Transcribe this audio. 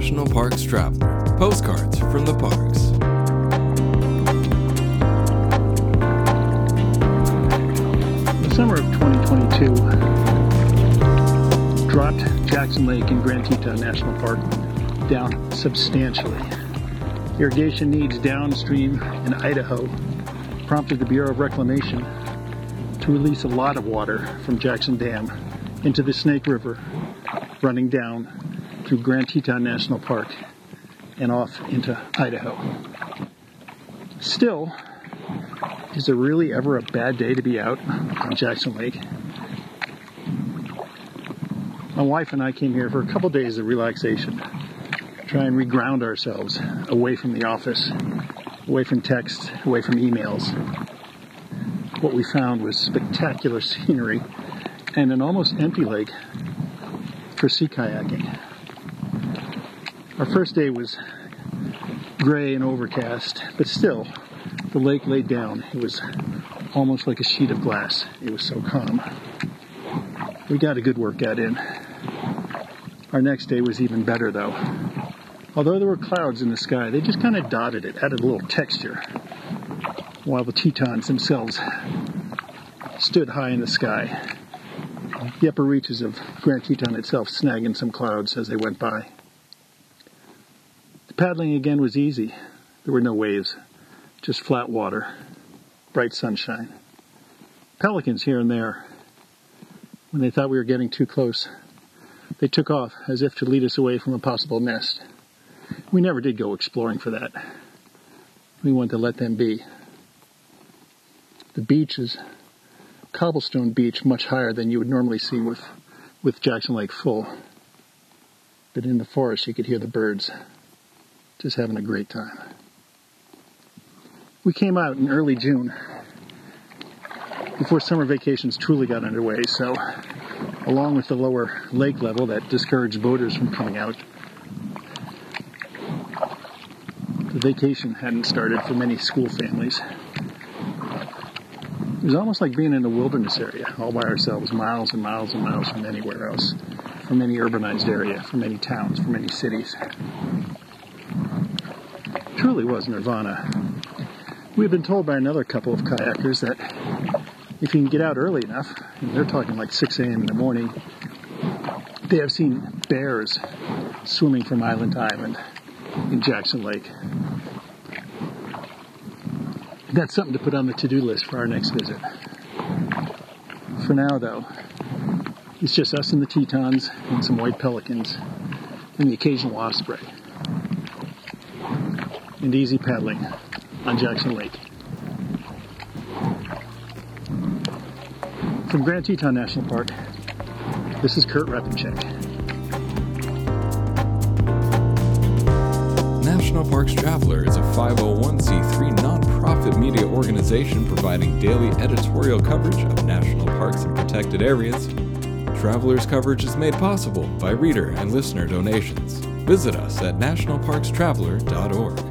National Parks Traveler. Postcards from the parks. The summer of 2022 dropped Jackson Lake and Grand Teton National Park down substantially. Irrigation needs downstream in Idaho prompted the Bureau of Reclamation to release a lot of water from Jackson Dam into the Snake River, running down through Grand Teton National Park and off into Idaho. Still, is there really ever a bad day to be out on Jackson Lake? My wife and I came here for a couple days of relaxation, try and reground ourselves away from the office, away from text, away from emails. What we found was spectacular scenery and an almost empty lake for sea kayaking. Our first day was gray and overcast, but still, the lake laid down. It was almost like a sheet of glass. It was so calm. We got a good workout in. Our next day was even better though. Although there were clouds in the sky, they just kind of dotted it, added a little texture, while the Tetons themselves stood high in the sky. The upper reaches of Grand Teton itself snagging some clouds as they went by. Paddling again was easy. There were no waves, just flat water, bright sunshine. Pelicans here and there. When they thought we were getting too close, they took off as if to lead us away from a possible nest. We never did go exploring for that. We wanted to let them be. The beach is cobblestone beach much higher than you would normally see with, with Jackson Lake full. But in the forest you could hear the birds just having a great time. We came out in early June before summer vacations truly got underway, so along with the lower lake level that discouraged boaters from coming out, the vacation hadn't started for many school families. It was almost like being in a wilderness area, all by ourselves, miles and miles and miles from anywhere else, from any urbanized area, from any towns, from any cities. Truly was nirvana. We have been told by another couple of kayakers that if you can get out early enough, and they're talking like 6 a.m. in the morning, they have seen bears swimming from island to island in Jackson Lake. That's something to put on the to-do list for our next visit. For now, though, it's just us and the Tetons and some white pelicans and the occasional osprey. And easy paddling on Jackson Lake. From Grand Teton National Park, this is Kurt Repanshek. National Parks Traveler is a 501c3 nonprofit media organization providing daily editorial coverage of national parks and protected areas. Traveler's coverage is made possible by reader and listener donations. Visit us at nationalparkstraveler.org.